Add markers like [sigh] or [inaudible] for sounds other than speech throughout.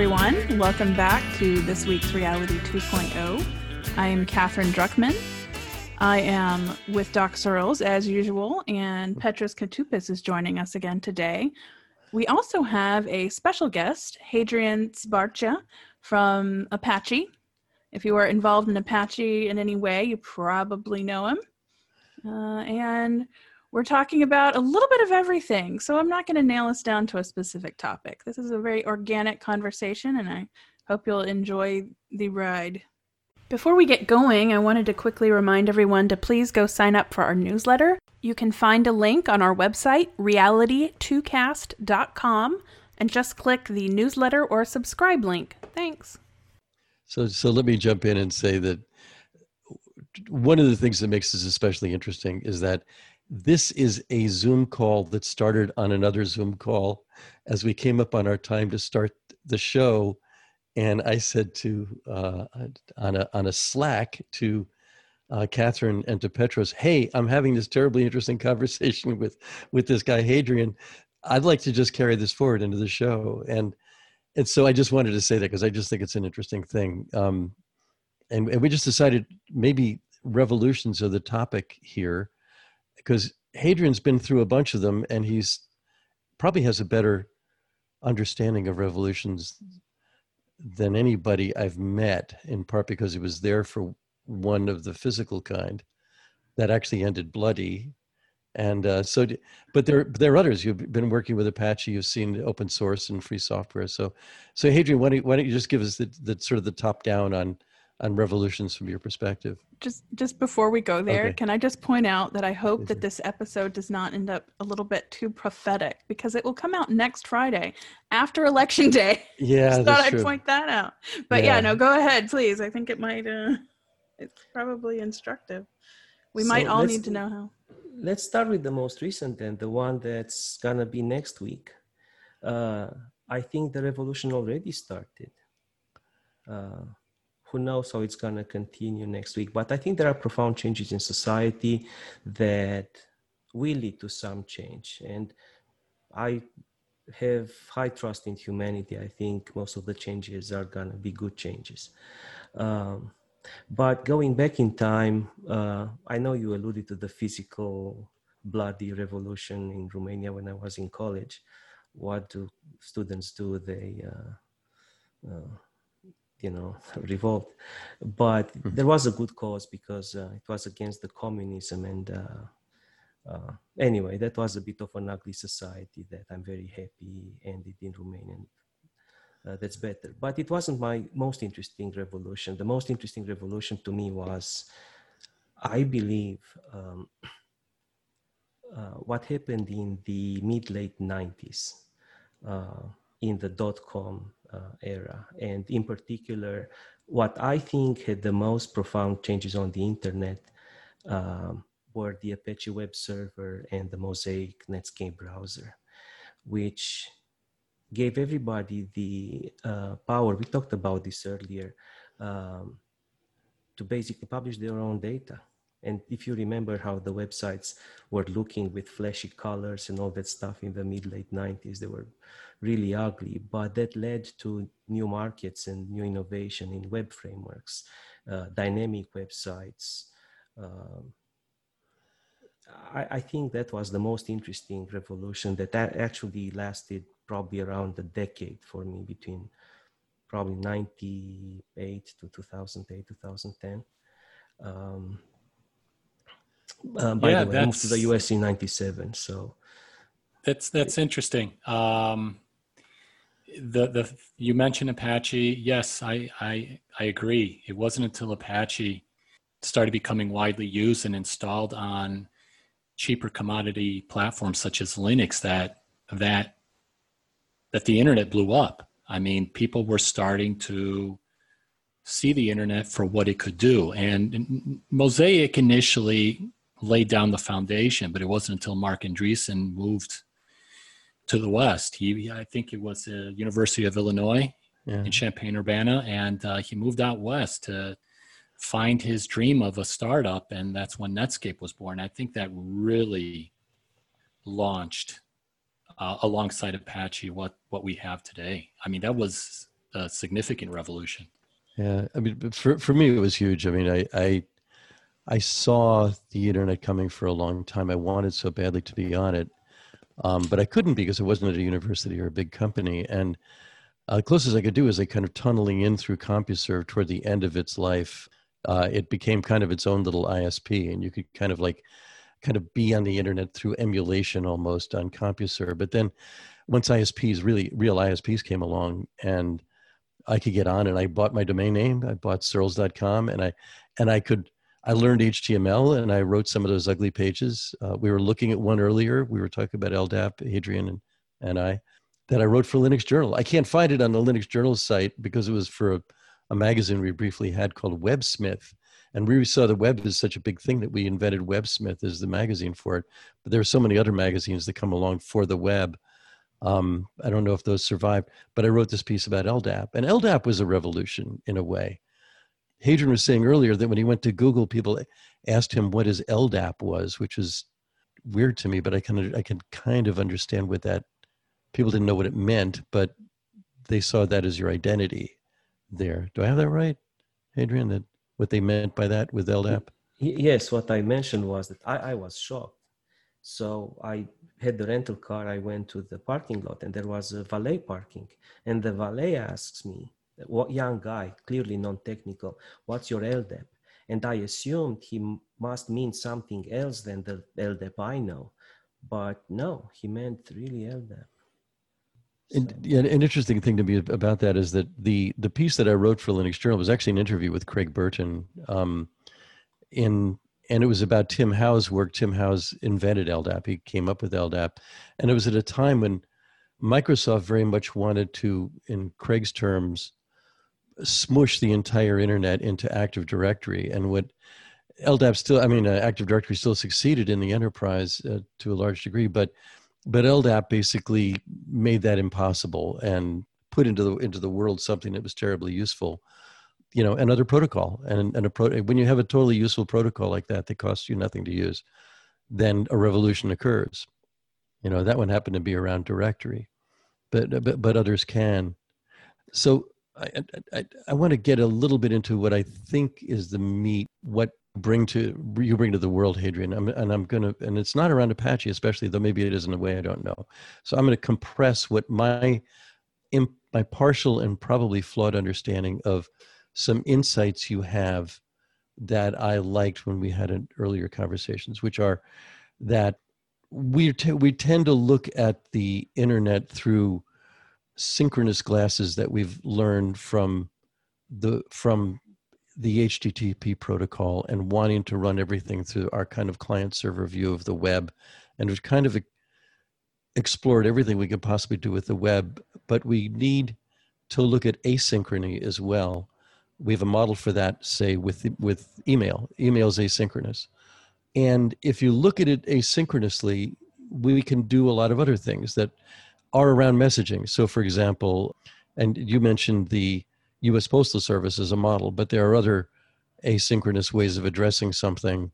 everyone. Welcome back to this week's Reality 2.0. I am Katherine Druckman. I am with Doc Searls as usual, and Petros Koutoupis is joining us again today. We also have a special guest, Hadrian Zbarcea from Apache. If you are involved in Apache in any way, you probably know him. Uh, and we're talking about a little bit of everything. So I'm not going to nail us down to a specific topic. This is a very organic conversation, and I hope you'll enjoy the ride. Before we get going, I wanted to quickly remind everyone to please go sign up for our newsletter. You can find a link on our website, reality2cast.com, and just click the newsletter or subscribe link. Thanks. So, so let me jump in and say that one of the things that makes this especially interesting is that this is a Zoom call that started on another Zoom call as we came up on our time to start the show. And I said to uh, on a on a Slack to uh, Katherine and to Petros, "Hey, I'm having this terribly interesting [laughs] conversation with with this guy Hadrian. I'd like to just carry this forward into the show." And and so I just wanted to say that because I just think it's an interesting thing. Um, and, and we just decided maybe revolutions are the topic here because Hadrian's been through a bunch of them and he's probably has a better understanding of revolutions than anybody I've met, in part because he was there for one of the physical kind that actually ended bloody. And uh, so, but there, there are others. You've been working with Apache. You've seen open source and free software. So, so Hadrian, why don't, why don't you just give us the, the sort of the top down on on revolutions from your perspective? Just just before we go there, okay. can I just point out that I hope that this episode does not end up a little bit too prophetic because it will come out next Friday after election day. [laughs] Yeah, just thought I'd true. point that out. But yeah. yeah. no, go ahead, please. I think it might uh it's probably instructive. We so might all need to know how. Let's start with the most recent and the one that's gonna be next week. Uh I think the revolution already started. Uh, who knows how it's going to continue next week but i think there are profound changes in society that will lead to some change and i have high trust in humanity. I think most of the changes are going to be good changes. Um, but going back in time uh, i know you alluded to the physical bloody revolution in romania when i was in college. What do students do? They uh, uh, you know [laughs] revolt. But mm-hmm. there was a good cause because uh, it was against the communism and uh, uh, anyway that was a bit of an ugly society that i'm very happy ended in romania uh, that's better. But it wasn't my most interesting revolution. The most interesting revolution to me was i believe um, [clears throat] uh, what happened in the mid late 90s uh, in the dot com era. And in particular, what I think had the most profound changes on the internet um, were the Apache web server and the Mosaic Netscape browser, which gave everybody the uh, power. We talked about this earlier um, to basically publish their own data. And if you remember how the websites were looking with flashy colors and all that stuff in the mid late 90s, they were really ugly, but that led to new markets and new innovation in web frameworks, uh, dynamic websites. Um, I, I, think that was the most interesting revolution that actually lasted probably around a decade for me between probably 98 to 2008, 2010. Um, uh, by yeah, the way, moved to the US in 97. So that's, that's interesting. Um, the the you mentioned Apache. Yes, I I I agree. It wasn't until Apache started becoming widely used and installed on cheaper commodity platforms such as Linux that that that the internet blew up. I mean, people were starting to see the internet for what it could do. And Mosaic initially laid down the foundation, but it wasn't until Marc Andreessen moved to the west. He, I think it was the University of Illinois yeah. in Champaign Urbana, and uh, he moved out west to find his dream of a startup, and that's when Netscape was born. I think that really launched uh, alongside Apache what what we have today. I mean, that was a significant revolution. Yeah, I mean, for for me, it was huge. I mean, I I I saw the internet coming for a long time. I wanted so badly to be on it, um, but I couldn't because it wasn't at a university or a big company. And uh, the closest I could do is like kind of tunneling in through CompuServe toward the end of its life. Uh, it became kind of its own little ISP, and you could kind of like kind of be on the internet through emulation almost on CompuServe. But then once ISPs really real ISPs came along and I could get on and I bought my domain name. I bought searls.com and I and I could I learned HTML and I wrote some of those ugly pages. Uh, we were looking at one earlier. We were talking about LDAP, Adrian and, and I, that I wrote for Linux Journal. I can't find it on the Linux Journal site because it was for a, a magazine we briefly had called WebSmith. And we saw the web as such a big thing that we invented WebSmith as the magazine for it. But there are so many other magazines that come along for the web. Um, I don't know if those survived, but I wrote this piece about LDAP. And LDAP was a revolution in a way. Hadrian was saying earlier that when he went to Google, people asked him what his LDAP was, which is weird to me, but I can I can kind of understand what that. People didn't know what it meant, but they saw that as your identity. There, do I have that right, Hadrian? That what they meant by that with LDAP? Yes, what I mentioned was that I, I was shocked. So I had the rental car. I went to the parking lot, and there was a valet parking, and the valet asks me, what young guy, clearly non-technical, what's your LDAP? And I assumed he must mean something else than the LDAP I know. But no, he meant really LDAP. So. And, yeah, an interesting thing to me about that is that the the piece that I wrote for Linux Journal was actually an interview with Craig Burton, um, in and it was about Tim Howes' work. Tim Howes invented LDAP. He came up with LDAP, and it was at a time when Microsoft very much wanted to, in Craig's terms, smush the entire internet into Active Directory. And what LDAP still, I mean, uh, Active Directory still succeeded in the enterprise uh, to a large degree, but but LDAP basically made that impossible and put into the into the world something that was terribly useful. You know, another protocol, and and a pro, when you have a totally useful protocol like that that costs you nothing to use, then a revolution occurs. You know, that one happened to be around directory, but but but others can. So I, I, I want to get a little bit into what I think is the meat, what bring to you bring to the world, Hadrian. I'm, and I'm to, and it's not around Apache, especially though maybe it is in a way I don't know. So I'm going to compress what my, my partial and probably flawed understanding of some insights you have that I liked when we had an earlier conversations, which are that we t- we tend to look at the internet through synchronous glasses that we've learned from the from the HTTP protocol and wanting to run everything through our kind of client server view of the web. And we've kind of explored everything we could possibly do with the web, but we need to look at asynchrony as well. We have a model for that, say, with, with email. Email is asynchronous. And if you look at it asynchronously, we can do a lot of other things that are around messaging. So, for example, and you mentioned the US Postal Service as a model, but there are other asynchronous ways of addressing something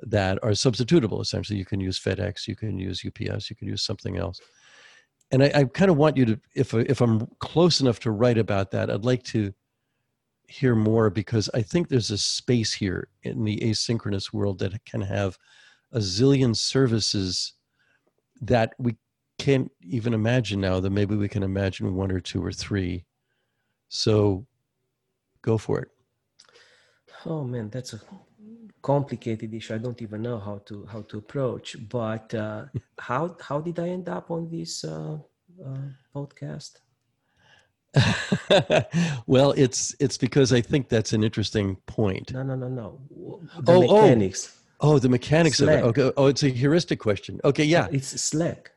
that are substitutable. Essentially, you can use FedEx, you can use UPS, you can use something else. And I, I kind of want you to, if if I'm close enough to write about that, I'd like to hear more because I think there's a space here in the asynchronous world that can have a zillion services that we can't even imagine now that maybe we can imagine one or two or three. So go for it. Oh man, that's a complicated issue. I don't even know how to how to approach. But uh, [laughs] how how did I end up on this uh, uh, podcast? [laughs] well, it's it's because I think that's an interesting point. No, no, no, no. The oh, oh. mechanics. Oh, oh the mechanics Slack. of it. Okay. Oh, it's a heuristic question. Okay, yeah. It's Slack.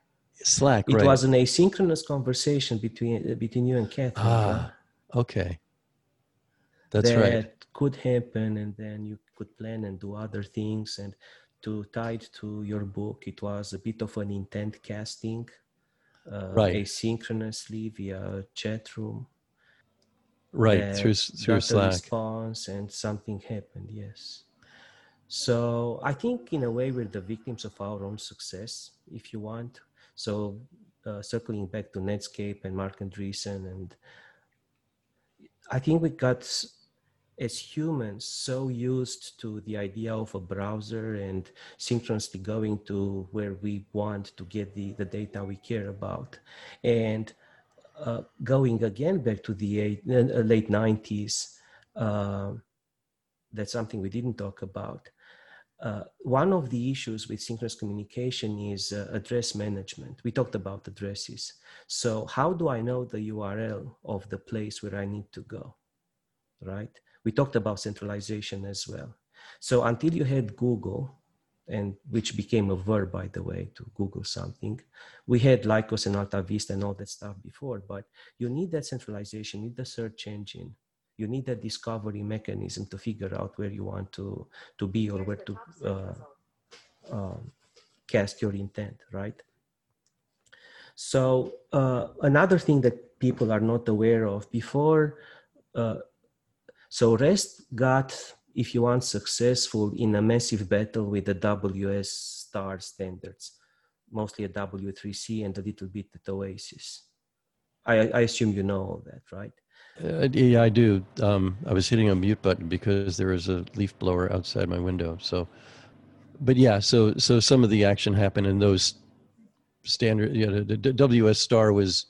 Slack. It right. was an asynchronous conversation between uh, between you and Katherine. Ah, okay. That's that right. Could happen, and then you could plan and do other things. And to tie it to your book, it was a bit of an intent casting, uh, right? Asynchronously via chat room. Right through through Slack. response and something happened. Yes. So I think in a way we're the victims of our own success, if you want. So uh, circling back to Netscape and Marc Andreessen and I think we got as humans so used to the idea of a browser and synchronously going to where we want to get the, the data we care about. And uh, going again back to the eight, uh, late 90s uh, that's something we didn't talk about uh, one of the issues with synchronous communication is uh, address management. We talked about addresses. So, how do I know the URL of the place where I need to go? Right? We talked about centralization as well. So, until you had Google, and which became a verb, by the way, to Google something, we had Lycos and Alta Vista and all that stuff before, but you need that centralization, you need the search engine you need a discovery mechanism to figure out where you want to to be or where to uh, um, cast your intent right? So uh, another thing that people are not aware of before uh, so rest got if you want successful in a massive battle with the ws star standards mostly a w3c and a little bit at oasis. I, I assume you know all that right uh, yeah, I do. Um, I was hitting a mute button because there was a leaf blower outside my window. So, but yeah, so so some of the action happened in those standard. You know, the, the WS Star was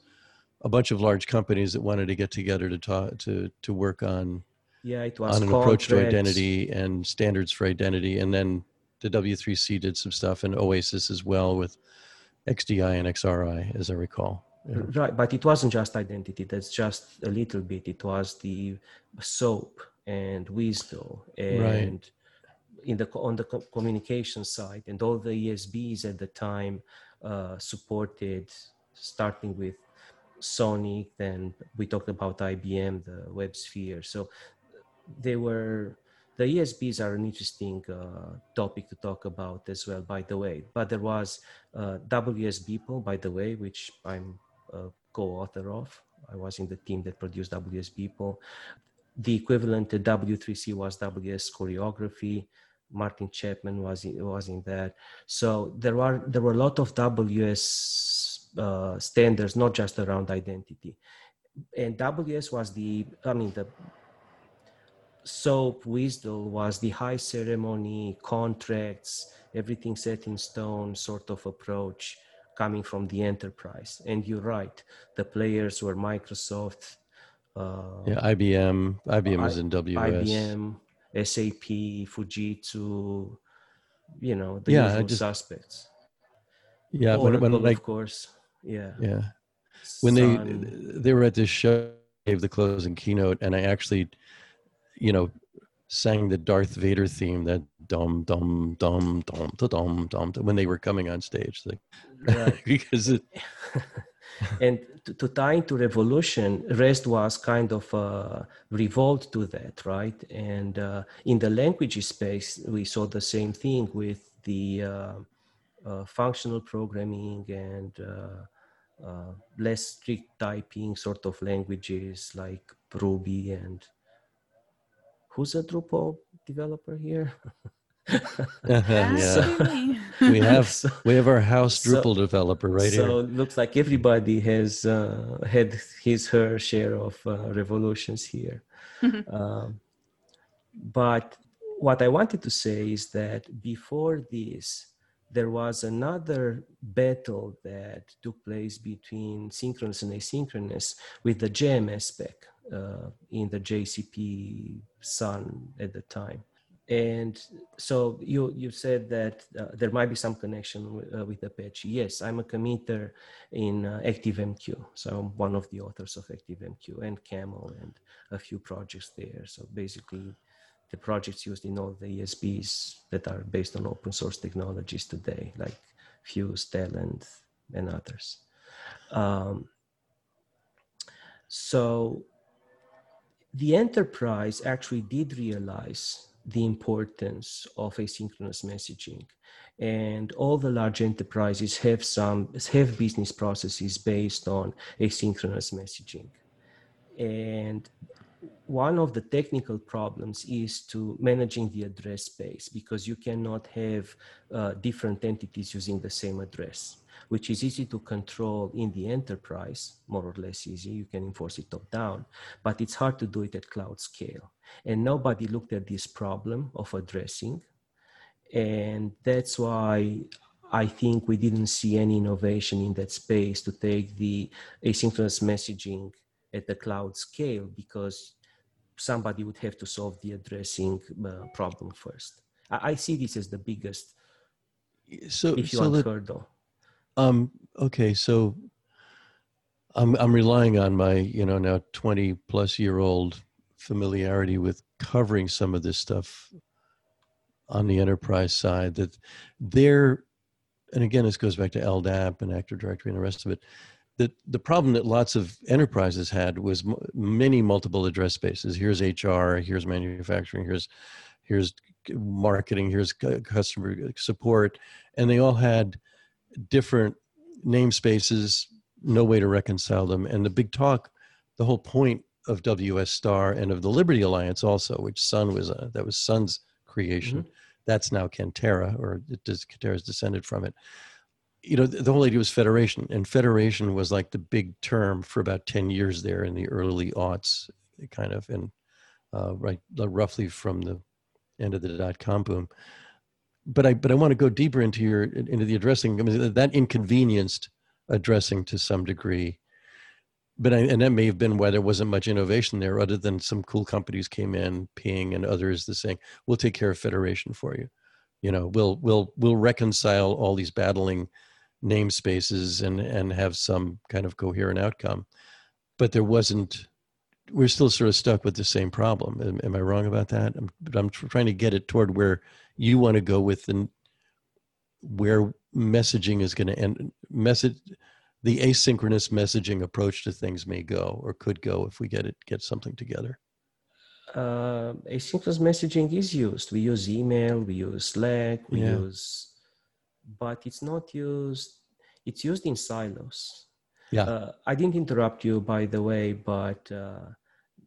a bunch of large companies that wanted to get together to talk to to work on yeah it was on an approach to identity and standards for identity, and then the W3C did some stuff and Oasis as well with XDI and XRI, as I recall. Yeah. Right, but it wasn't just identity. That's just a little bit. It was the SOAP and WSDL and right. in the on the communication side and all the ESBs at the time uh, supported, starting with Sonic. Then we talked about IBM, the WebSphere. So they were the ESBs are an interesting uh, topic to talk about as well, by the way. But there was uh, WS-BPEL, by the way, which I'm a co-author of. I was in the team that produced WS-BPEL. The equivalent to W3C was WS choreography. Martin Chapman was in, was in that. So there were there were a lot of WS uh, standards, not just around identity. And WS was the I mean the SOAP WSDL was the high ceremony contracts, everything set in stone sort of approach coming from the enterprise. And you're right, the players were Microsoft. Uh, yeah, IBM. IBM was in WS. IBM, SAP, Fujitsu. You know the yeah, usual just, suspects. Yeah, Oracle, when, when like, of course. Yeah. Yeah. When Sun. they they were at this show, gave the closing keynote, and I actually, you know, sang the Darth Vader theme that dum dum dum dum dum dum when they were coming on stage like right. [laughs] because it [laughs] and to, to, tie into revolution rest was kind of a revolt to that right and uh, in the language space we saw the same thing with the uh, uh, functional programming and uh, uh, less strict typing sort of languages like ruby and who's a Drupal developer here? [laughs] yeah. So, [laughs] we have [laughs] so, we have our house Drupal so, developer right so here. So it looks like everybody has uh, had his her share of uh, revolutions here. um, but what I wanted to say is that before this, there was another battle that took place between synchronous and asynchronous with the JMS spec uh, in the JCP Sun at the time. And so you you said that uh, there might be some connection with, uh, with Apache. Yes, I'm a committer in uh, ActiveMQ, so I'm one of the authors of ActiveMQ and Camel and a few projects there. So basically, the projects used in all the ESBs that are based on open source technologies today, like Fuse, Talend, and others. Um, so the enterprise actually did realize the importance of asynchronous messaging. And all the large enterprises have some have business processes based on asynchronous messaging. And one of the technical problems is to managing the address space because you cannot have uh, different entities using the same address, which is easy to control in the enterprise, more or less easy. You can enforce it top down, but it's hard to do it at cloud scale. And nobody looked at this problem of addressing. And that's why I think we didn't see any innovation in that space to take the asynchronous messaging at the cloud scale because somebody would have to solve the addressing uh, problem first. I, I, see this as the biggest, so, if you so want, hurdle. Um, okay, so I'm I'm relying on my you know now 20 plus year old familiarity with covering some of this stuff on the enterprise side that there and again this goes back to LDAP and Active Directory and the rest of it that the problem that lots of enterprises had was m- many multiple address spaces. Here's HR, here's manufacturing, here's here's marketing, here's customer support, and they all had different namespaces. No way to reconcile them. And the big talk, the whole point of WS Star and of the Liberty Alliance also, which Sun was a, that was Sun's creation. Mm-hmm. That's now Kantara, or it does Kantara's descended from it you know, the whole idea was federation, and federation was like the big term for about ten years there in the early aughts, kind of, and uh, right, roughly from the end of the dot com boom. But I, but I want to go deeper into your into the addressing. I mean, that inconvenienced addressing to some degree, but I, and that may have been why there wasn't much innovation there, other than some cool companies came in, Ping and others, the saying, "We'll take care of federation for you." You know, we'll we'll we'll reconcile all these battling namespaces and and have some kind of coherent outcome but there wasn't we're still sort of stuck with the same problem am, am i wrong about that I'm, but i'm trying to get it toward where you want to go with the where messaging is going to end message the asynchronous messaging approach to things may go or could go if we get it get something together. Uh, asynchronous messaging is used. We use email we use slack we yeah. use but it's not used it's used in silos. Yeah. Uh, i didn't interrupt you by the way but uh,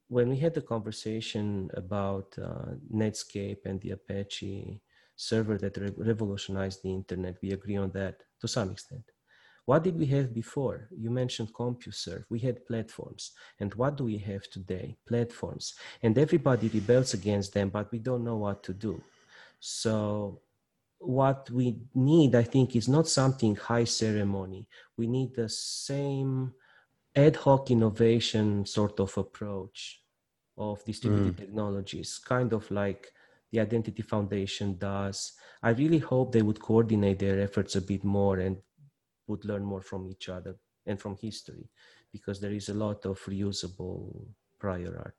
when we had the conversation about uh, netscape and the apache server that re- revolutionized the internet we agree on that to some extent. What did we have before? You mentioned compuserve. We had platforms. And what do we have today? Platforms. And everybody rebels against them but we don't know what to do. So what we need, I think, is not something high ceremony. We need the same ad hoc innovation sort of approach of distributed mm. technologies, kind of like the Identity Foundation does. I really hope they would coordinate their efforts a bit more and would learn more from each other and from history, because there is a lot of reusable prior art.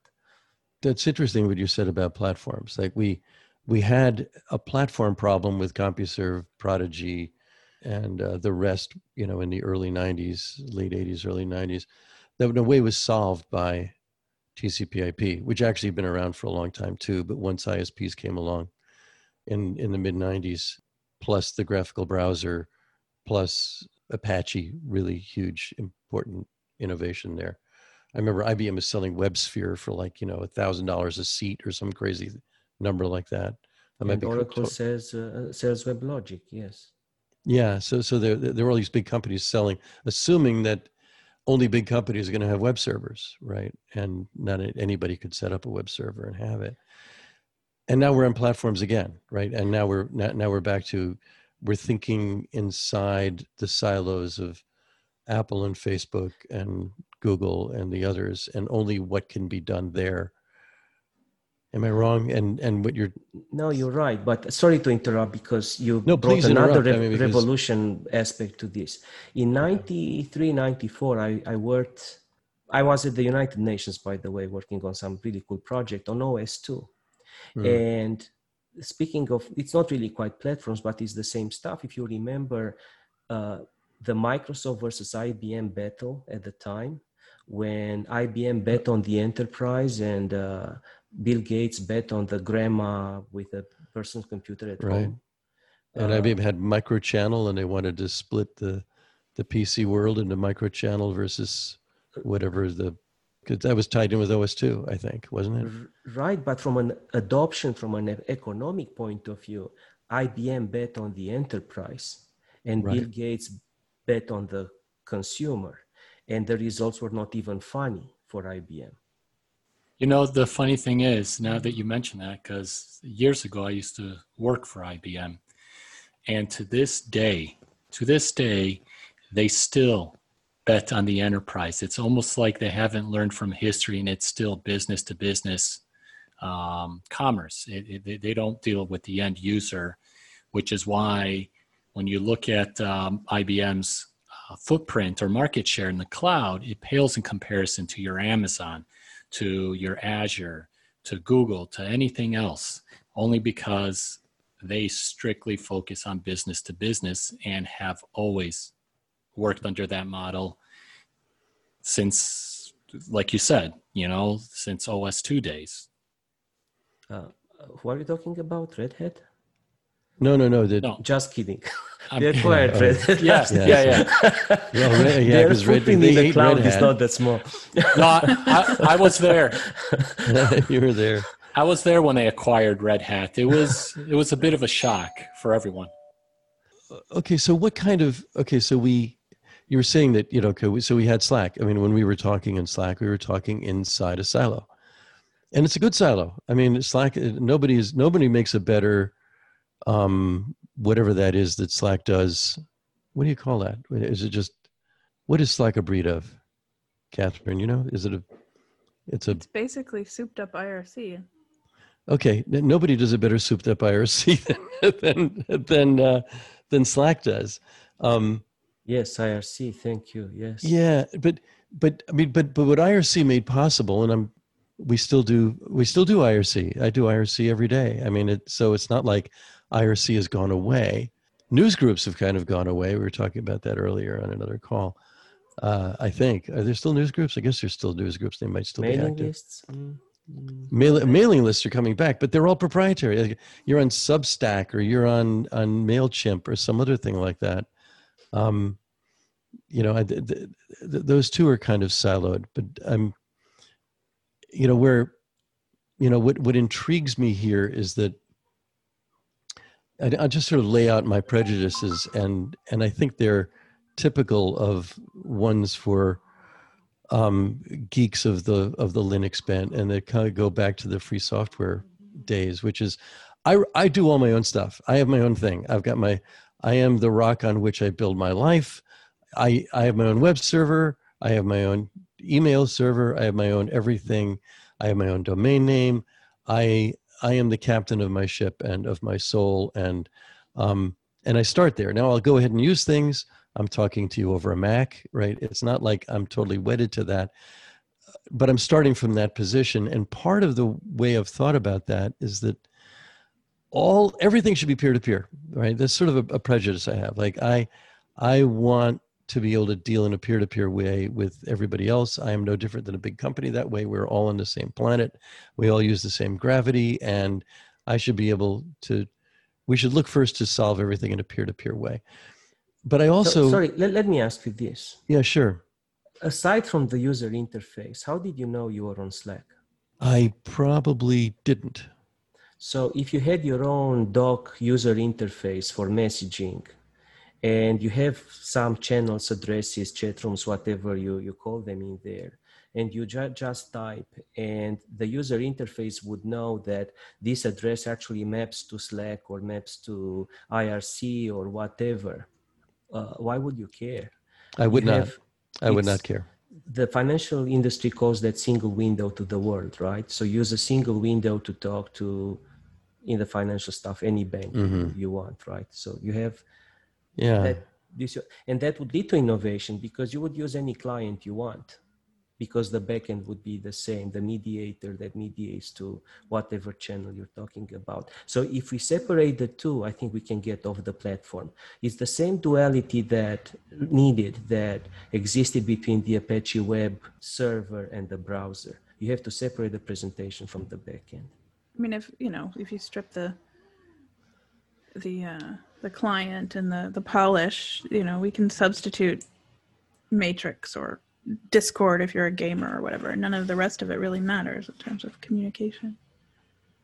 That's interesting what you said about platforms. Like we, we had a platform problem with CompuServe, Prodigy, and uh, the rest, you know, in the early 90s, late 80s, early 90s, that in a way was solved by TCP/IP, which actually had been around for a long time too. But once ISPs came along in in the mid 90s, plus the graphical browser, plus Apache, really huge, important innovation there. I remember IBM was selling WebSphere for like you know a thousand dollars a seat or some crazy number like that. that and Oracle to- says uh, sells WebLogic, yes. Yeah, so so there there are all these big companies selling, assuming that only big companies are going to have web servers, right? And not anybody could set up a web server and have it. And now we're on platforms again, right? And now we're now, now we're back to we're thinking inside the silos of Apple and Facebook and Google and the others, and only what can be done there Am I wrong? And and what you're no, you're right. But sorry to interrupt because you no, brought another re- I mean, because... revolution aspect to this. In 93, 94, I, I worked. I was at the United Nations, by the way, working on some really cool project on OS2. Mm. And speaking of, it's not really quite platforms, but it's the same stuff. If you remember uh, the Microsoft versus IBM battle at the time, when IBM bet on the enterprise and uh, Bill Gates bet on the grandma with a personal computer at right. home. And uh, IBM had microchannel, and they wanted to split the the PC world into microchannel versus whatever the because that was tied in with OS2, I think, wasn't it? Right, but from an adoption, from an economic point of view, IBM bet on the enterprise and Bill Gates bet on the consumer. And the results were not even funny for IBM. You know, the funny thing is, now that you mention that, because years ago I used to work for IBM, and to this day, to this day, they still bet on the enterprise. It's almost like they haven't learned from history, and it's still business to business um, commerce. It, it, they- don't deal with the end user, which is why when you look at um, IBM's uh, footprint or market share in the cloud, it pales in comparison to your Amazon to your Azure, to Google, to anything else, only because they strictly focus on business to business and have always worked under that model since, like you said, you know, since OS2 days. Uh, who are you talking about? Red Hat? No, no, no. That, No, Just kidding. I'm- they acquired Oh. Red Hat. Yeah, last [laughs] yeah, yeah. Well, [laughs] Red- yeah, Their 'cause Red- footprint in the ate cloud Red is not that small. no, I, I was there. [laughs] you were there. I was there when they acquired Red Hat. It was it was a bit of a shock for everyone. Uh, okay, so what kind of okay? So we, you were saying that you know, okay, we- so we had Slack. I mean, when we were talking in Slack, we were talking inside a silo, and it's a good silo. I mean, Slack. Nobody is nobody makes a better, um, whatever that is that Slack does. What do you call that? Is it just what is Slack a breed of? Katherine, you know, is it a? It's a It's basically souped up IRC. Okay, nobody does a better souped up IRC [laughs] than than than, uh, than Slack does. Um, yes, IRC. Thank you. Yes. yeah, but but I mean, but but what IRC made possible, and I'm we still do we still do IRC. I do IRC every day. I mean, it so it's not like IRC has gone away. News groups have kind of gone away. We were talking about that earlier on another call. Uh, I think are there still news groups? I guess there's still news groups. They might still be Mailing active. lists. Mm, mm. Mail, mailing lists are coming back, but they're all proprietary. Like you're on Substack or you're on on Mailchimp or some other thing like that. Um, you know, I, th- th- th- those two are kind of siloed. But I'm, you know, where, you know, what what intrigues me here is that I, I just sort of lay out my prejudices, and and I think they're typical of ones for um, geeks of the of the Linux bent, and they kind of go back to the free software days, which is I I do all my own stuff. I have my own thing. I've got my I am the rock on which I build my life. I I have my own web server. I have my own email server. I have my own everything. I have my own domain name. I I am the captain of my ship and of my soul, and um, and I start there. Now I'll go ahead and use things. I'm talking to you over a Mac, right? It's not like I'm totally wedded to that, but I'm starting from that position. And part of the way I've thought about that is that all everything should be peer to peer, right? That's sort of a, a prejudice I have. Like I, I want to be able to deal in a peer to peer way with everybody else. I am no different than a big company that way. We're all on the same planet. We all use the same gravity, and I should be able to. We should look first to solve everything in a peer to peer way. But I So- also, sorry, let, let me ask you this. yeah, sure. Aside from the user interface, how did you know you were on Slack? I probably didn't. So if you had your own doc user interface for messaging and you have some channels, addresses, chat rooms, whatever you, you call them in there, and you ju- just type and the user interface would know that this address actually maps to Slack or maps to IRC or whatever, uh, why would you care? I would You not. have- I would not care. the financial industry calls that single window to the world, right? So use a single window to talk to in the financial stuff any bank Mhm. you want, right? So you have Yeah. that this and that would lead to innovation because you would use any client you want because the backend would be the same, the mediator that mediates to whatever channel you're talking about. So if we separate the two, I think we can get off the platform. It's the same duality that needed that existed between the Apache web server and the browser. You have to separate the presentation from the backend. I mean, if you know, if you strip the the uh, the client and the the polish, you know, we can substitute Matrix or Discord if you're a gamer or whatever. None of the rest of it really matters in terms of communication.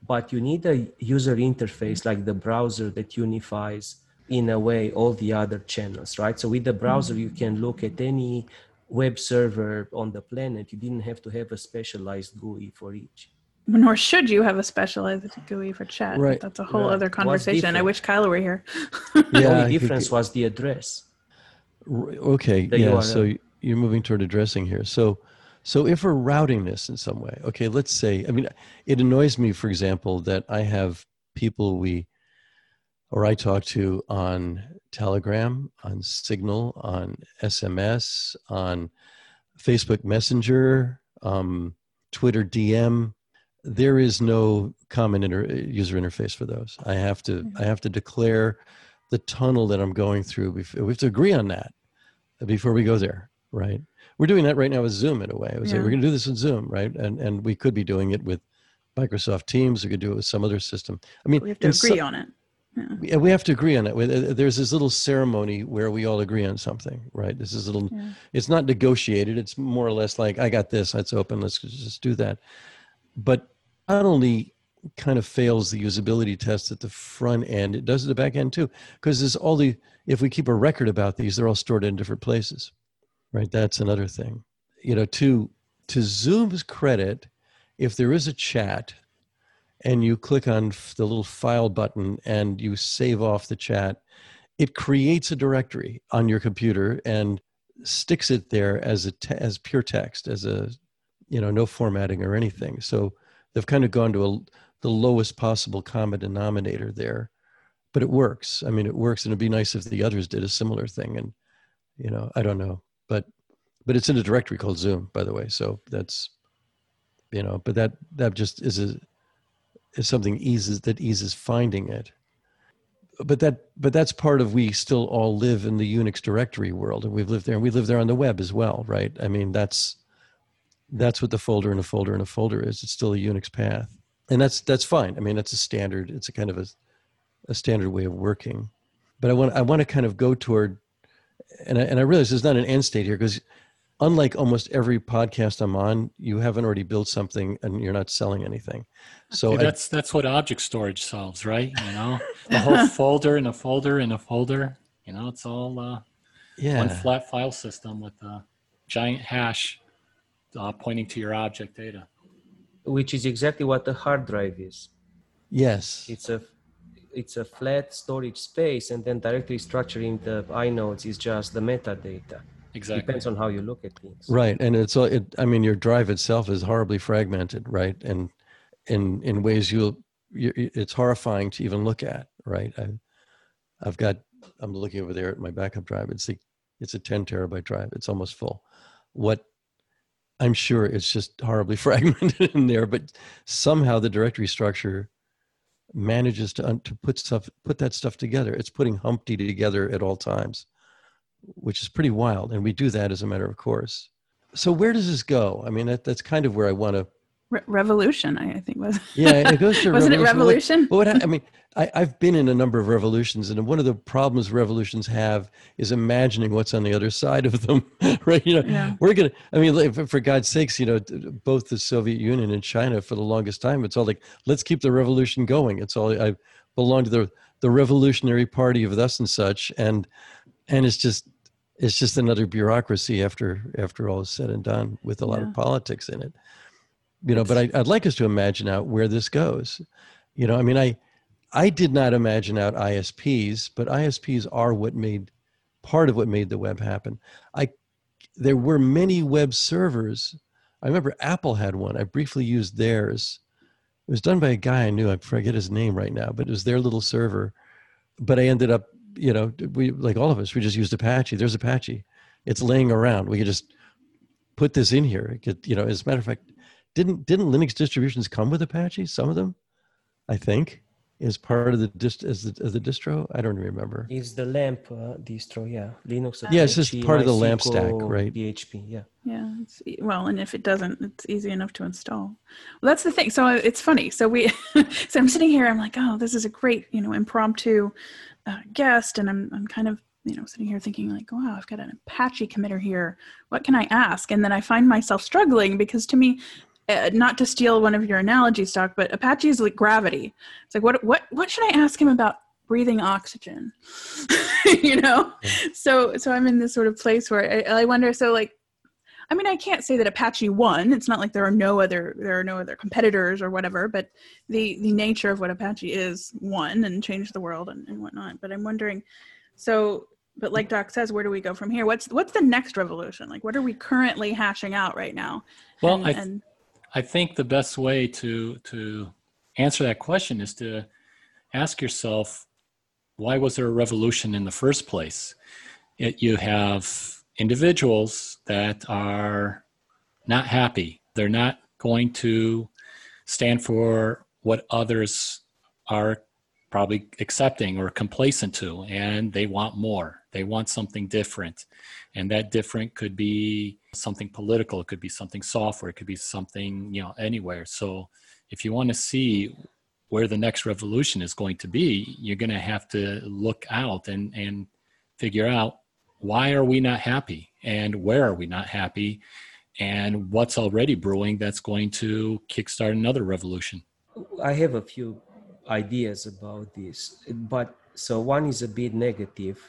But you need a user interface like the browser that unifies in a way all the other channels, right? So with the browser, mm-hmm. you can look at any web server on the planet. You didn't have to have a specialized GUI for each. Nor should you have a specialized GUI for chat. Right. That's a whole Right. other conversation. I wish Kyla were here. The Yeah, I only difference it- was the address. R- Okay, The yeah. So URL. y- you're moving toward addressing here. So, so if we're routing this in some way, okay, let's say, I mean, it annoys me, for example, that I have people we, or I talk to on Telegram, on Signal, on SMS, on Facebook Messenger, um, Twitter DM. There is no common inter- user interface for those. I have to, I have to declare the tunnel that I'm going through. We have to agree on that before we go there, right? We're doing that right now with Zoom in a way. I would say we're going to do this with Zoom, right? And and we could be doing it with Microsoft Teams. We could do it with some other system. I mean, We have to agree so- on it. yeah, we have to agree on it. Uh, There's this little ceremony where we all agree on something, right? This is a little. Yeah. It's not negotiated. It's more or less like I got this. Let's open. Let's just do that. But not only kind of fails the usability test at the front end, it does at the back end too. Because there's all the. If we keep a record about these, they're all stored in different places, right? That's another thing. You know, to to Zoom's credit, if there is a chat and you click on the little file button and you save off the chat, it creates a directory on your computer and sticks it there as a te- as pure text, as a you know no formatting or anything. So they've kind of gone to a, the lowest possible common denominator there, but it works. I mean, it works, and it'd be nice if the others did a similar thing. And you know, I don't know, but but it's in a directory called Zoom, by the way. So that's you know, but that that just is a is something eases that eases finding it but that but that's part of we still all live in the unix directory world and we've lived there and we live there on the web as well right i mean that's that's what the folder and a folder and a folder is. It's still a unix path. And that's that's fine. I mean that's a standard it's a kind of a, a standard way of working. But i want i want to kind of go toward and I, and I realize there's not an end state here because unlike almost every podcast i'm on you haven't already built something and you're not selling anything. So Yeah, I- that's that's what object storage solves, right? You know, [laughs] a whole folder and a folder and a folder. You know, it's all uh, yeah. one flat file system with a giant hash uh, pointing to your object data. which is exactly what the hard drive is. yes It's a it's a flat storage space, and then directly structuring the inodes is just the metadata. Exactly. Depends on how you look at things. Right, and it's all. It, I mean, your drive itself is horribly fragmented, right? And in in ways you'll, you, it's horrifying to even look at, right? I, I've got. I'm looking over there at my backup drive. It's the, it's a 10 terabyte drive. It's almost full. What I'm sure it's just horribly [laughs] fragmented in there, but somehow the directory structure manages to to put stuff put that stuff together. It's putting Humpty together at all times, which is pretty wild. And we do that as a matter of course. So where does this go? I mean, that, that's kind of where I want to. Re- revolution, I I think was. Yeah, it goes to revolution. [laughs] Wasn't it What- revolution? But what, I mean, I, I've been in a number of revolutions, and one of the problems revolutions have is imagining what's on the other side of them, [laughs] right? You know, Yeah. we're gonna. I mean, for, for God's sakes, you know, both the Soviet Union and China for the longest time, it's all like, let's keep the revolution going. It's all I belong to the the Revolutionary Party of thus and such, and and it's just it's just another bureaucracy after after all is said and done with a lot Yeah. of politics in it you know but I, i'd like us to imagine out where this goes. You know i mean i i did not imagine out isps but isps are what made part of what made the web happen. I there were many web servers. I remember apple had one. I briefly used theirs. It was done by a guy i knew. I forget his name right now but it was their little server. But i ended up you know we like all of us we just used apache. There's apache. It's laying around. We could just put this in here. It could, you know as a matter of fact didn't didn't linux distributions come with apache some of them i think is part of the dist as the, as the distro i don't remember It's the LAMP uh, distro, yeah. Linux. Yeah, it's just part of the LAMP stack, right? PHP, yeah. Yeah. It's, well, and if it doesn't, it's easy enough to install. Well, that's the thing. So uh, it's funny. So we, [laughs] so I'm sitting here. I'm like, oh, this is a great, you know, impromptu uh, guest, and I'm I'm kind of you know, sitting here thinking like, wow, I've got an Apache committer here. What can I ask? And then I find myself struggling because to me, uh, not to steal one of your analogies, Doc, but Apache is like gravity. It's like, what, what, what should I ask him about breathing oxygen? [laughs] you know? So, so I'm in this sort of place where I, I wonder, so like, I mean, I can't say that Apache won. It's not like there are no other there are no other competitors or whatever, but the the nature of what Apache is won and changed the world and, and whatnot. But I'm wondering, so but like Doc says, where do we go from here? What's what's the next revolution? Like, what are we currently hashing out right now? Well, And- I, and I think the best way to to answer that question is to ask yourself why was there a revolution in the first place? It, you have individuals that are not happy. They're not going to stand for what others are probably accepting or complacent to, and they want more. They want something different. And that different could be something political, it could be something software, it could be something, you know, anywhere. So if you want to see where the next revolution is going to be, you're going to have to look out and, and figure out why are we not happy and where are we not happy and what's already brewing that's going to kickstart another revolution. I have a few ideas about this, but so one is a bit negative.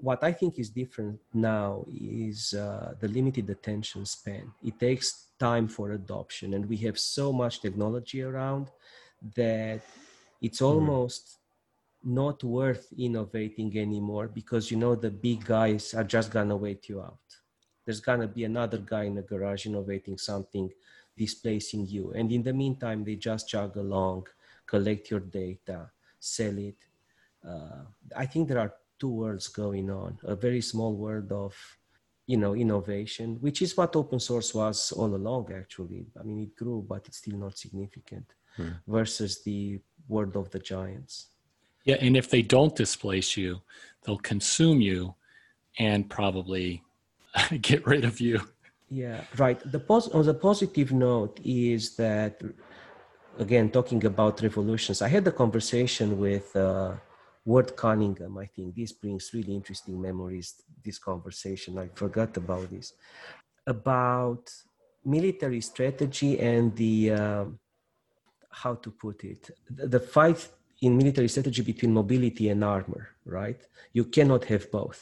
What I think is different now is uh, the limited attention span. It takes time for adoption, and we have so much technology around that it's almost not worth innovating anymore because you know the big guys are just gonna wait you out. There's gonna be another guy in the garage innovating something, displacing you, and in the meantime, they just jog along collect your data, sell it. Uh, I think there are two worlds going on: a very small world of, you know, innovation, which is what open source was all along. Actually, I mean, it grew, but it's still not significant. Versus the world of the giants. Yeah, and if they don't displace you, they'll consume you and probably [laughs] get rid of you. Yeah, right. The pos- on the positive note is that, again, talking about revolutions, I had a conversation with uh, Ward Cunningham. I think this brings really interesting memories. This conversation, I forgot about this, about military strategy and the um how to put it, the, the fight in military strategy between mobility and armor. Right? You cannot have both.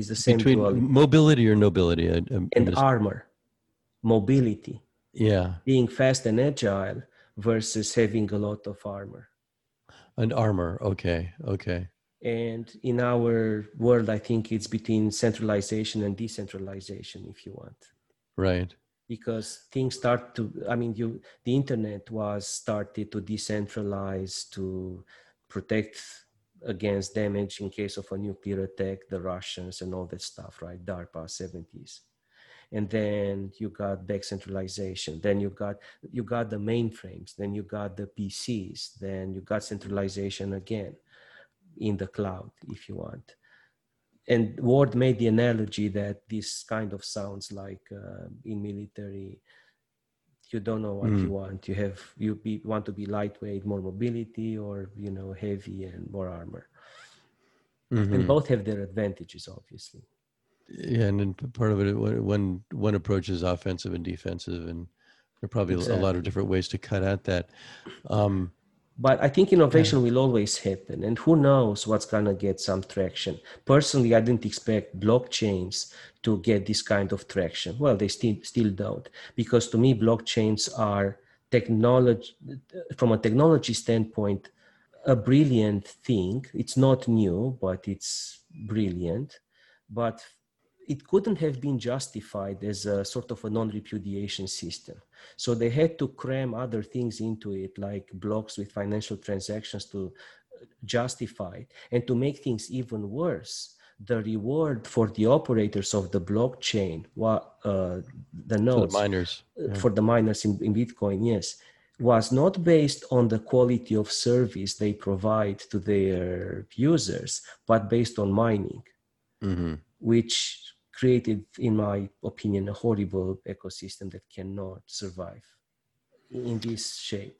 Is the same Between duality. mobility or nobility? I, I'm and just- armor, mobility yeah, being fast and agile versus having a lot of armor. And armor. Okay, okay. And in our world, I think it's between centralization and decentralization, if you want, Right. because things start to. I mean, you the internet was started to decentralize to protect against damage in case of a nuclear attack, the Russians and all that stuff, right? DARPA, 70s. And then you got back centralization then you got you got the mainframes. Then you got the pcs then you got centralization again in the cloud if you want. And ward made the analogy that this kind of sounds like uh, in military you don't know what you want. You have you be, want to be lightweight more mobility or you know heavy and more armor. Mhm. and both have their advantages obviously Yeah, and then part of it, one- one approach is offensive and defensive, and there are probably a lot of different ways to cut at that. Um, but i think innovation will always happen and who knows what's going to get some traction. Personally i didn't expect blockchains to get this kind of traction. Well they still still don't because to me blockchains are technology from a technology standpoint a brilliant thing. It's not new but it's brilliant. But it couldn't have been justified as a sort of a non-repudiation system. So they had to cram other things into it like blocks with financial transactions to justify it. And to make things even worse the reward for the operators of the blockchain wa- uh, the for the miners. uh, for the miners in, in bitcoin yes was not based on the quality of service they provide to their users but based on mining hmm which created, in my opinion, a horrible ecosystem that cannot survive in this shape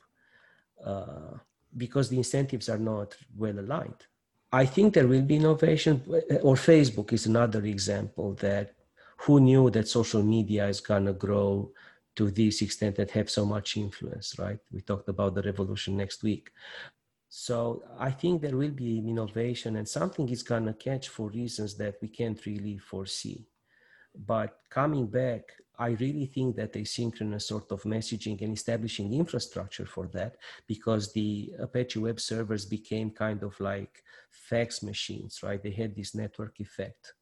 uh, because the incentives are not well aligned. I think there will be innovation, or Facebook is another example that who knew that social media is gonna grow to this extent and have so much influence, right? We talked about the revolution next week. So I think there will be innovation and something is gonna catch for reasons that we can't really foresee. But coming back, I really think that asynchronous sort of messaging and establishing infrastructure for that, because the Apache web servers became kind of like fax machines, right? They had this network effect.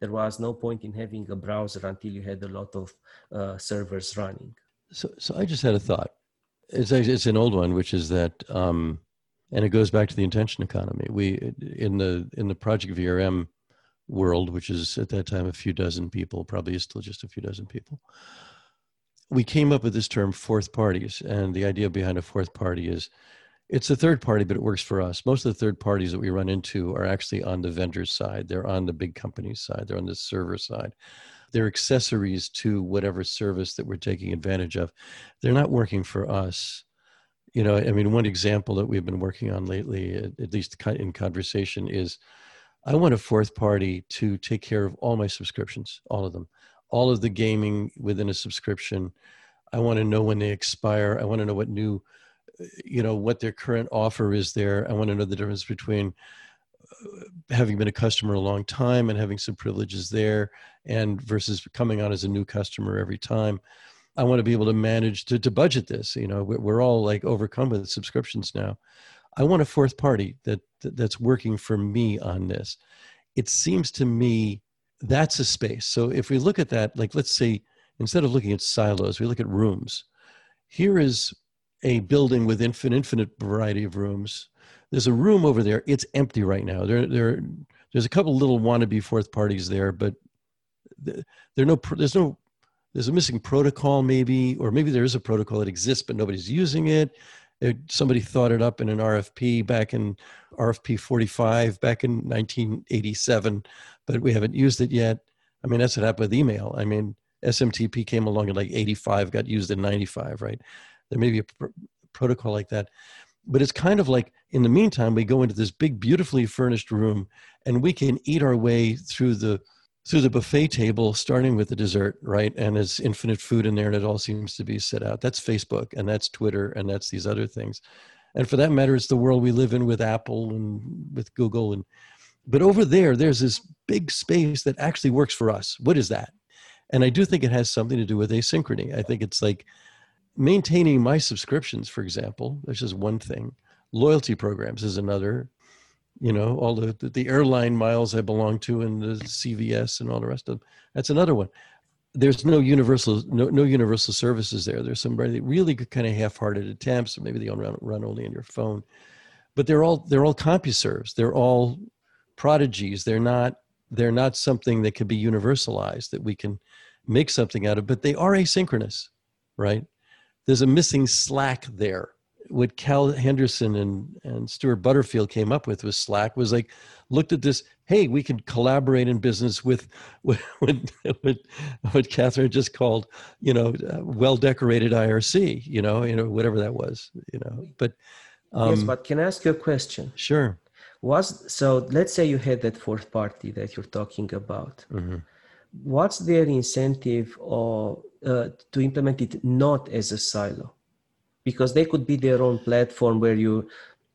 There was no point in having a browser until you had a lot of uh, servers running. So, so I just had a thought. It's it's an old one, which is that, um, and it goes back to the intention economy. We in the in the project VRM world, which is at that time a few dozen people, probably is still just a few dozen people. We came up with this term fourth parties. And the idea behind a fourth party is it's a third party, but it works for us. Most of the third parties that we run into are actually on the vendor side, they're on the big company side, they're on the server side. They're accessories to whatever service that we're taking advantage of. They're not working for us. You know, I mean, one example that we've been working on lately, at least in conversation, is I want a fourth party to take care of all my subscriptions, all of them, all of the gaming within a subscription. I want to know when they expire. I want to know what new, you know, what their current offer is there. I want to know the difference between uh, having been a customer a long time and having some privileges there and versus coming on as a new customer every time. I want to be able to manage to, to budget this. You know, we're all like overcome with subscriptions now. I want a fourth party that, that that's working for me on this. It seems to me that's a space. So if we look at that, like let's say instead of looking at silos, we look at rooms. Here is a building with infinite, infinite variety of rooms. There's a room over there. It's empty right now. There, there, there's a couple little wannabe fourth parties there, but there no, there's no, there's a missing protocol maybe, or maybe there is a protocol that exists, but nobody's using it. It, somebody thought it up in an RFC back in RFC 45 back in 1987, but we haven't used it yet. I mean, that's what happened with email. I mean, SMTP came along in like 85, got used in 95, right? There may be a pr- protocol like that. But it's kind of like in the meantime, we go into this big, beautifully furnished room and we can eat our way through the through the buffet table, starting with the dessert, right? And there's infinite food in there, and it all seems to be set out. That's Facebook, and that's Twitter, and that's these other things. And for that matter, it's the world we live in with Apple and with Google. And but over there, there's this big space that actually works for us. What is that? And I do think it has something to do with asynchrony. I think it's like maintaining my subscriptions, for example. That's just one thing. Loyalty programs is another you know all the the airline miles i belong to and the cvs and all the rest of them that's another one. There's no universal no, no universal services there. There's some really kind of half-hearted attempts maybe they run, run only on your phone. But they're all they're all compuserves. They're all prodigies. They're not they're not something that can be universalized that we can make something out of but they are asynchronous right? There's a missing slack there what Cal Henderson and, and Stewart Butterfield came up with with Slack was like, looked at this, hey, we can collaborate in business with, [laughs] with, with, with what Katherine just called, you know, uh, well decorated IRC, you know, you know, whatever that was, you know. But um, yes, but can I ask you a question? Sure. Was so? Let's say you had that fourth party that you're talking about. Mm-hmm. What's their incentive or uh, to implement it not as a silo? Because they could be their own platform where you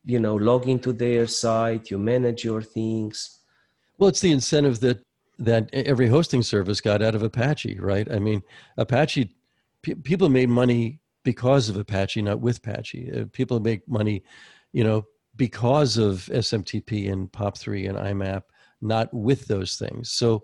you know log into their site you manage your things. Well it's the incentive that that every hosting service got out of apache right? I mean apache people made money because of apache not with apache. Uh, people make money you know because of smtp and pop3 and imap not with those things. So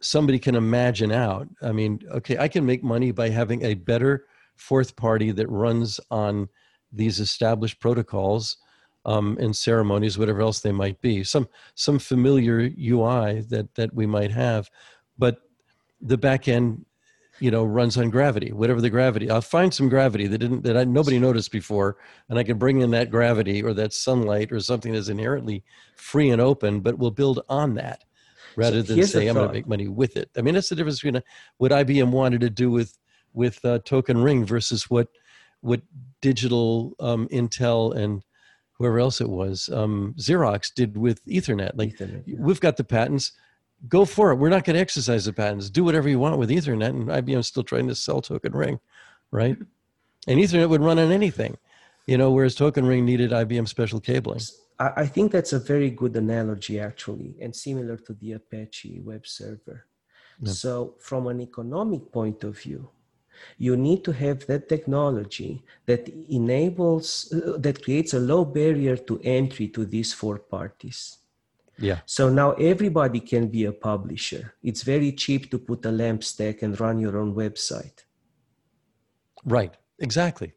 somebody can imagine out i mean okay i can make money by having a better fourth party that runs on these established protocols um, and ceremonies, whatever else they might be, some some familiar UI that that we might have, but the back end, you know, runs on gravity, whatever the gravity. I'll find some gravity that didn't that I, nobody noticed before, and I can bring in that gravity or that sunlight or something that's inherently free and open, but we'll build on that rather so than say I'm going to make money with it. I mean, that's the difference between what IBM wanted to do with with uh, Token Ring versus what what digital um, Intel and whoever else it was, um, Xerox did with Ethernet. Like Ethernet, yeah. we've got the patents, go for it. We're not going to exercise the patents. Do whatever you want with Ethernet, and IBM's still trying to sell Token Ring, right? [laughs] And Ethernet would run on anything, you know, whereas Token Ring needed IBM special cabling. I, think that's a very good analogy, actually, and similar to the Apache web server. Yeah. So, from an economic point of view, you need to have that technology that enables, uh, that creates a low barrier to entry to these four parties. Yeah, So now everybody can be a publisher. It's very cheap to put a lamp stack and run your own website. right, exactly.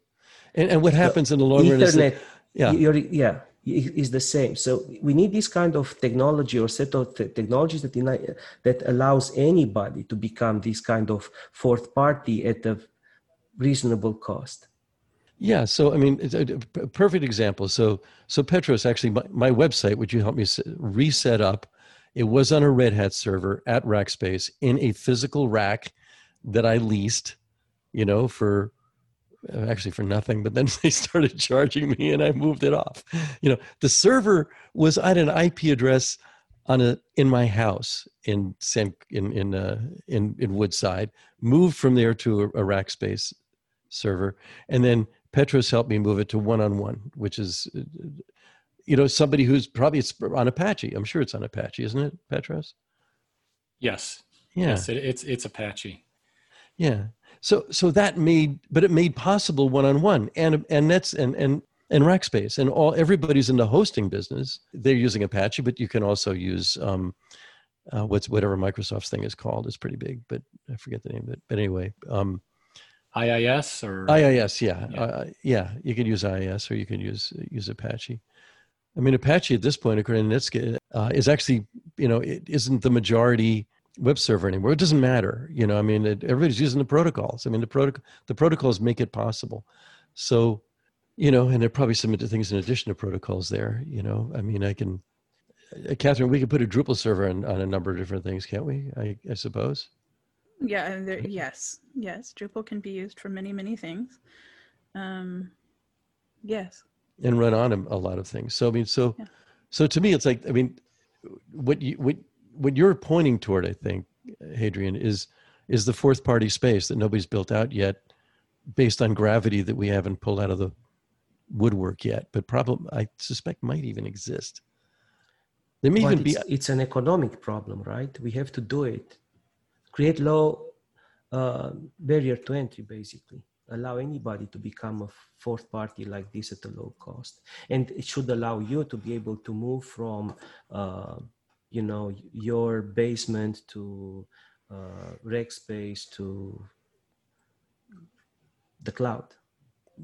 And, and what happens in the long run is that, yeah. yeah, is the same. So we need this kind of technology or set of te- technologies that that allows anybody to become this kind of fourth party at a reasonable cost. Yeah, so I mean, a, perfect example. So, so Petros actually, my, my website, which you helped me reset up, it was on a Red Hat server at Rackspace in a physical rack that I leased, you know, for actually for nothing. But then [laughs] they started charging me, and I moved it off. You know, the server was at an IP address on a in my house in San in in uh, in in Woodside. Moved from there to a, a Rackspace server, and then Petros helped me move it to one on one, which is, uh, you know, somebody who's probably it's on Apache. I'm sure it's on Apache, isn't it, Petros? Yes. Yeah, Yes. It, it's it's Apache. yeah. So so that made, but it made possible one on one, and and that's and and and Rackspace and all everybody's in the hosting business. They're using Apache, but you can also use um, uh, what's whatever Microsoft's thing is called. It's pretty big, but I forget the name of it. But anyway, um, IIS or IIS, yeah, Yeah. Uh, yeah. You could use IIS or you can use use Apache. I mean, Apache at this point, according to Netscape, uh, is actually you know it isn't the majority web server anymore. It doesn't matter, you know. I mean, it, everybody's using the protocols. I mean, the protocol the protocols make it possible. So, you know, and there are probably some other things in addition to protocols there. You know, I mean, I can, uh, Katherine, we could put a Drupal server on, on a number of different things, can't we? I, I suppose. Yeah, and there, yes, yes, Drupal can be used for many, many things. Um, yes. and run on a, a lot of things. So I mean, so Yeah. so to me, it's like I mean, what you what what you're pointing toward, I think, Hadrian, is is the fourth party space that nobody's built out yet, based on gravity that we haven't pulled out of the woodwork yet, but problem I suspect might even exist. There may But even be it's, it's an economic problem, right? We have to do it. Create low uh, barrier to entry, basically. Allow anybody to become a fourth party like this at a low cost, and it should allow you to be able to move from, uh, you know, your basement to uh, Rackspace to the cloud.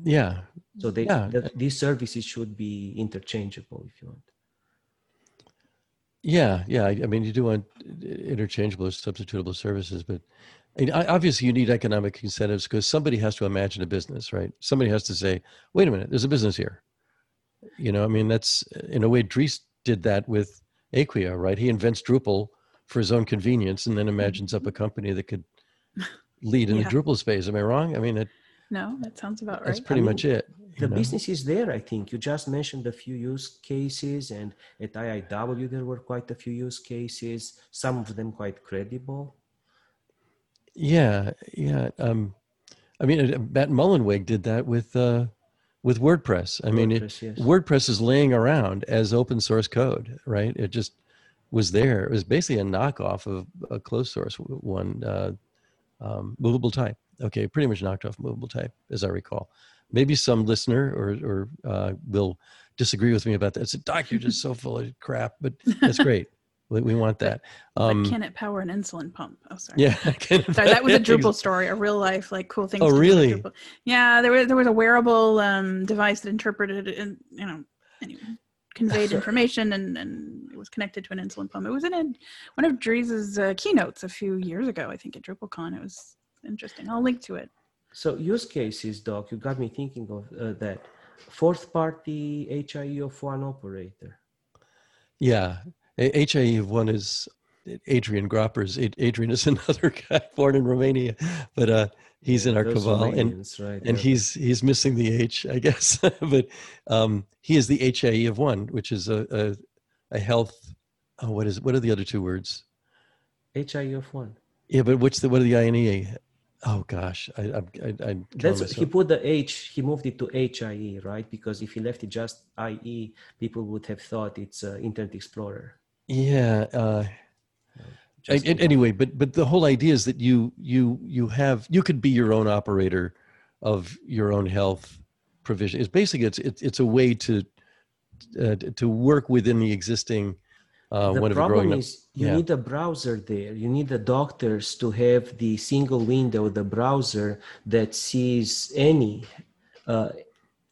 yeah So they, Yeah. that these services should be interchangeable, if you want. Yeah, yeah. I I mean, you do want interchangeable or substitutable services, but I mean, obviously you need economic incentives because somebody has to imagine a business, right? Somebody has to say, "Wait a minute, there's a business here." You know, I mean, that's in a way Dries did that with Acquia, right? He invents Drupal for his own convenience and then imagines up a company that could lead in [laughs] Yeah. the Drupal space. Am I wrong? I mean, it, No, that sounds about right. that's right. pretty mean, much it. the know? business is there i think you just mentioned a few use cases and at iiw there were quite a few use cases some of them quite credible Yeah, yeah. Um, I mean, uh, Matt Mullenweg did that with uh, with WordPress. I mean, it, WordPress, yes. WordPress is laying around as open source code, right? It just was there. It was basically a knockoff of a closed source one, uh, um, movable type. Okay, pretty much knocked off movable type, as I recall. Maybe some listener or or uh, will disagree with me about that. It's a doc, you're just so full of crap, but that's great. We, we want that. Um, but can it power an insulin pump? Oh, sorry. yeah, [laughs] Sorry, that was a Drupal story, a real life like cool thing. Oh, really? Yeah, there was there was a wearable um, device that interpreted and you know anyway conveyed [laughs] information and and it was connected to an insulin pump. It was in a, one of Dries's uh, keynotes a few years ago, I think at DrupalCon. It was interesting. I'll link to it. so use cases doc you got me thinking of uh, that fourth party hie of one operator Yeah, A- HIE of one is Adrian Gropper's. Adrian is [laughs] another guy born in Romania, but uh, he's Yeah, in our cabal, and right, and yeah. he's he's missing the H, I guess. [laughs] but um, he is the HIE of one, which is a a, a health. Oh, what is what are the other two words? HIE of one. Yeah, but what's the what are the INEA? Oh gosh, I I I, I That's he put the H. He moved it to HIE, right? Because if he left it just IE, people would have thought it's uh, Internet Explorer. Yeah. Uh, Just A- a- anyway, but but the whole idea is that you you you have you could be your own operator of your own health provision. It's basically it's it's, it's a way to uh, to work within the existing uh, the growing problem up. is you yeah. need a browser there. You need the doctors to have the single window, the browser that sees any uh,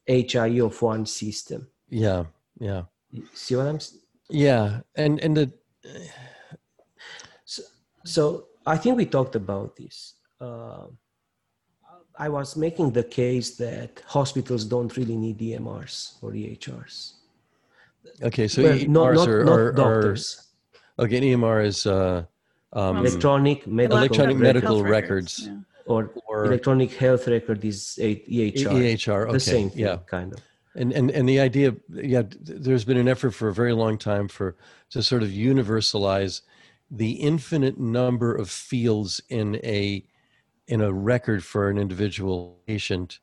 HIE of one system. Yeah, yeah, See what I'm? S- yeah, and and the So, so I think we talked about this. Uh, I was making the case that hospitals don't really need EMRs or EHRs. okay, so Well, EMRs not, not, are, not are, are doctors. okay. An EMR is uh, um, electronic medical Electronic medical records. Yeah. or, or electronic health record is a EHR. EHR. Okay, the same thing, yeah. kind of. And and and the idea yeah there's been an effort for a very long time for to sort of universalize the infinite number of fields in a in a record for an individual patient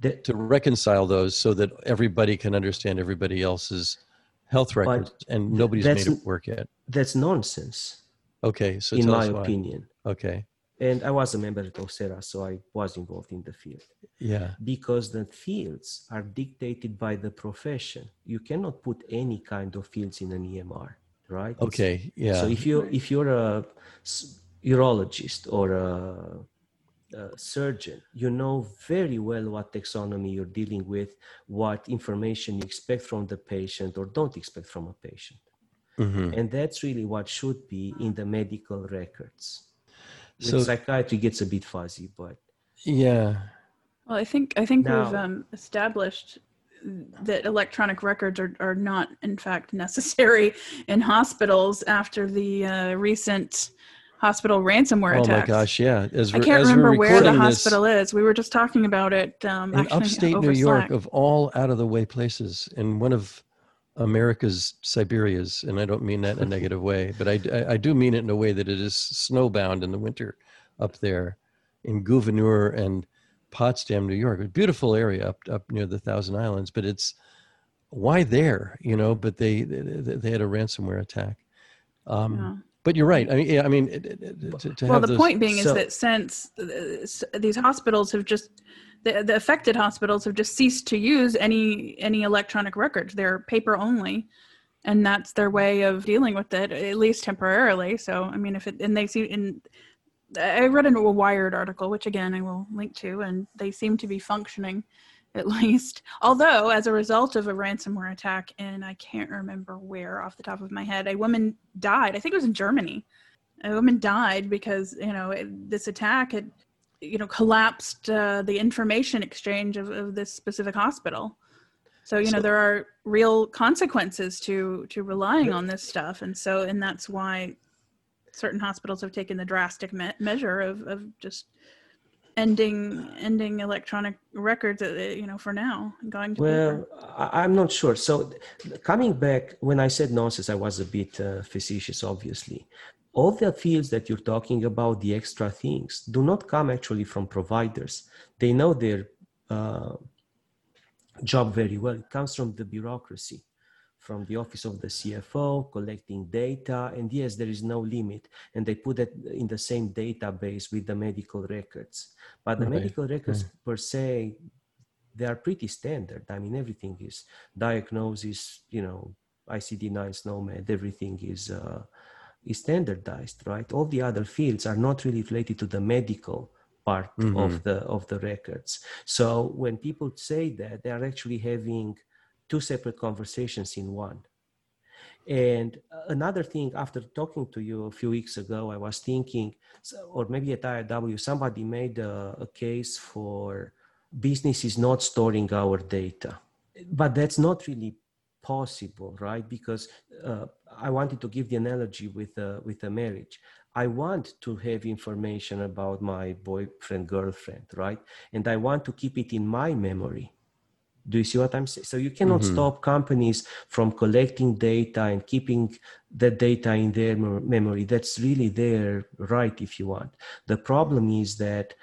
The, to reconcile those so that everybody can understand everybody else's health records and nobody's made it work yet that's nonsense, okay so in my why. opinion. okay And I was a member at OSEHRA, so I was involved in the field. yeah because the fields are dictated by the profession. You cannot put any kind of fields in an EMR, right? Okay yeah So if you if you're a urologist or a, a surgeon, you know very well what taxonomy you're dealing with, what information you expect from the patient or don't expect from a patient, Mhm. and that's really what should be in the medical records. With So- psychiatry gets a bit fuzzy, but yeah Well, I think I think we've um, established that electronic records are, are not, in fact, necessary [laughs] in hospitals after the uh, recent hospital ransomware attacks. oh my gosh yeah as I can't as we're remember where the recording this- hospital is. We were just talking about it um, in actually upstate over New York, Slack. of all out of the way places, in one of America's Siberias, and I don't mean that in a negative way, but I, I, I do mean it in a way that it is snowbound in the winter up there in Gouverneur and Potsdam, New York. A beautiful area up up near the Thousand Islands, but it's why there, you know? But they they, they had a ransomware attack. Um, Yeah. But you're right. I mean, yeah, I mean, to, to well the point being is that since uh, these hospitals have just the, the affected hospitals have just ceased to use any any electronic records. They're paper only and that's their way of dealing with it at least temporarily. So i mean if it and they see in i read a wired article which again i will link to and they seem to be functioning at [laughs] least. Although as a result of a ransomware attack and i can't remember where off the top of my head a woman died. I think it was in germany. A woman died because you know it, this attack had you know collapsed uh, the information exchange of, of this specific hospital. So you know So- there are real consequences to to relying on this stuff. And so and that's why certain hospitals have taken the drastic me- measure of, of just ending ending electronic records uh, you know for now going to. Well, I, I'm not sure. So, coming back, when I said nonsense, I was a bit uh, facetious, obviously. All the fields that you're talking about, the extra things, do not come actually from providers. They know their uh, job very well. It comes from the bureaucracy, from the office of the CFO, collecting data. And yes, there is no limit. And they put it in the same database with the medical records. But the Right, medical records per se, they are pretty standard. I mean, everything is diagnosis, you know, ICD-9, SNOMED, everything is uh, is standardized, right? All the other fields are not really related to the medical part of the of the records. So when people say that, they are actually having two separate conversations in one. And another thing, after talking to you a few weeks ago, I was thinking, or maybe at IW, somebody made a, a case for businesses not storing our data. But that's not really possible, right? Because uh, I wanted to give the analogy with a, with a marriage. I want to have information about my boyfriend, girlfriend, right? And I want to keep it in my memory. Do you see what I'm saying? So you cannot mm-hmm. stop companies from collecting data and keeping the data in their memory. That's really their right if you want. The problem is that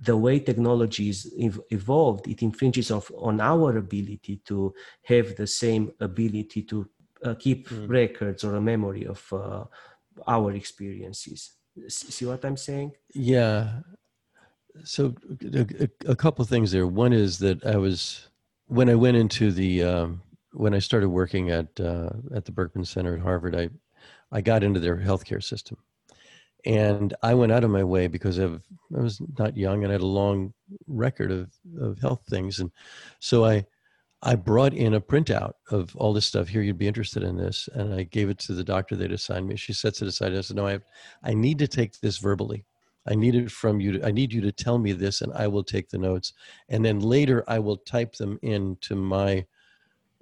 the way technology is evolved, it infringes of, on our ability to have the same ability to uh, keep mm. records or a memory of uh, our experiences. See what I'm saying? Yeah. So a, a, couple things there. One is that I was when I went into the um, when I started working at uh, at the Berkman Center at Harvard. I I got into their healthcare system, and I went out of my way because of I was not young and I had a long record of of health things, and so I I brought in a printout of all this stuff. Here, you'd be interested in this, and I gave it to the doctor they'd assigned me. She sets it aside. I said, "No, I have, I need to take this verbally. I need it from you. To, I need you to tell me this, and I will take the notes. And then later, I will type them into my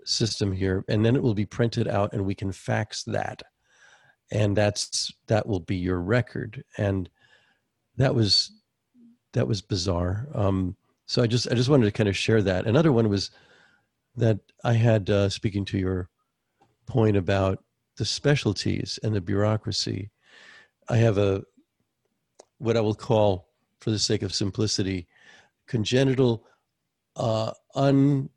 system here, and then it will be printed out, and we can fax that, and that's that will be your record. And that was that was bizarre. Um, so I just I just wanted to kind of share that. Another one was that I had uh, speaking to your point about the specialties and the bureaucracy. I have a what I will call, for the sake of simplicity, congenital, uh, un,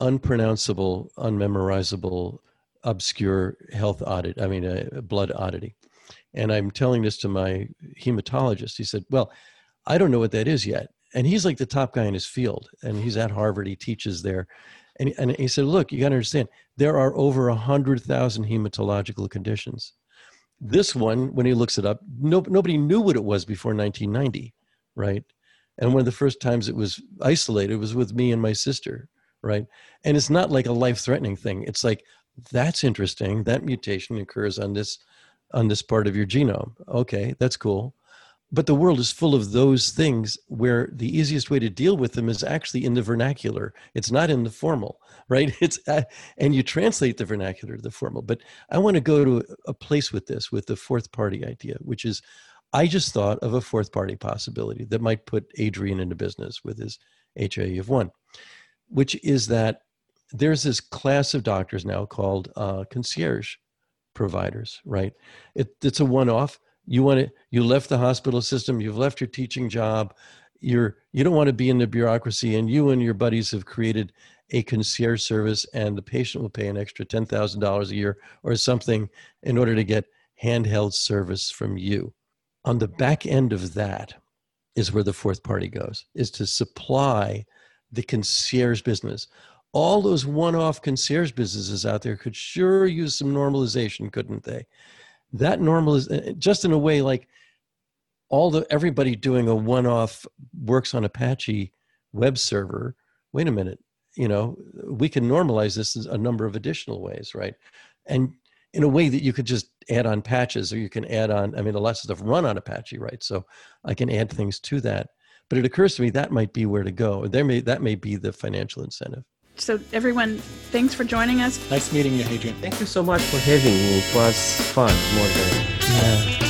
unpronounceable, unmemorizable, obscure health audit. I mean, a blood oddity. And I'm telling this to my hematologist. He said, "Well, I don't know what that is yet." And he's like the top guy in his field, and he's at Harvard. He teaches there, and, and he said, look, you got to understand, there are over a 100,000 hematological conditions. This one, when he looks it up, no, nobody knew what it was before 1990, right? And one of the first times it was isolated was with me and my sister, right? And it's not like a life-threatening thing. It's like, that's interesting. That mutation occurs on this on this part of your genome. Okay, that's cool but the world is full of those things where the easiest way to deal with them is actually in the vernacular. It's not in the formal [laughs] right? It's uh, and you translate the vernacular to the formal. But i want to go to a place with this with the fourth party idea which is i just thought of a fourth party possibility that might put adrian into business with his HIE of one which is that there's this class of doctors now called uh, concierge providers right? It, it's a one-off you want to you left the hospital system you've left your teaching job you're you don't want to be in the bureaucracy and you and your buddies have created a concierge service and the patient will pay an extra $10,000 a year or something in order to get handheld service from you. On the back end of that is where the fourth party goes is to supply the concierge business. All those one-off concierge businesses out there could sure use some normalization couldn't they that normal is uh, just in a way like all the everybody doing a one-off works on apache web server wait a minute you know we can normalize this in a number of additional ways right? And in a way that you could just add on patches or you can add on i mean a lot of stuff run on apache right? So i can add things to that. But it occurs to me that might be where to go there may that may be the financial incentive so, everyone, thanks for joining us. Nice meeting you, Hadrian. Thank you so much for having me. It was fun more than. Yeah.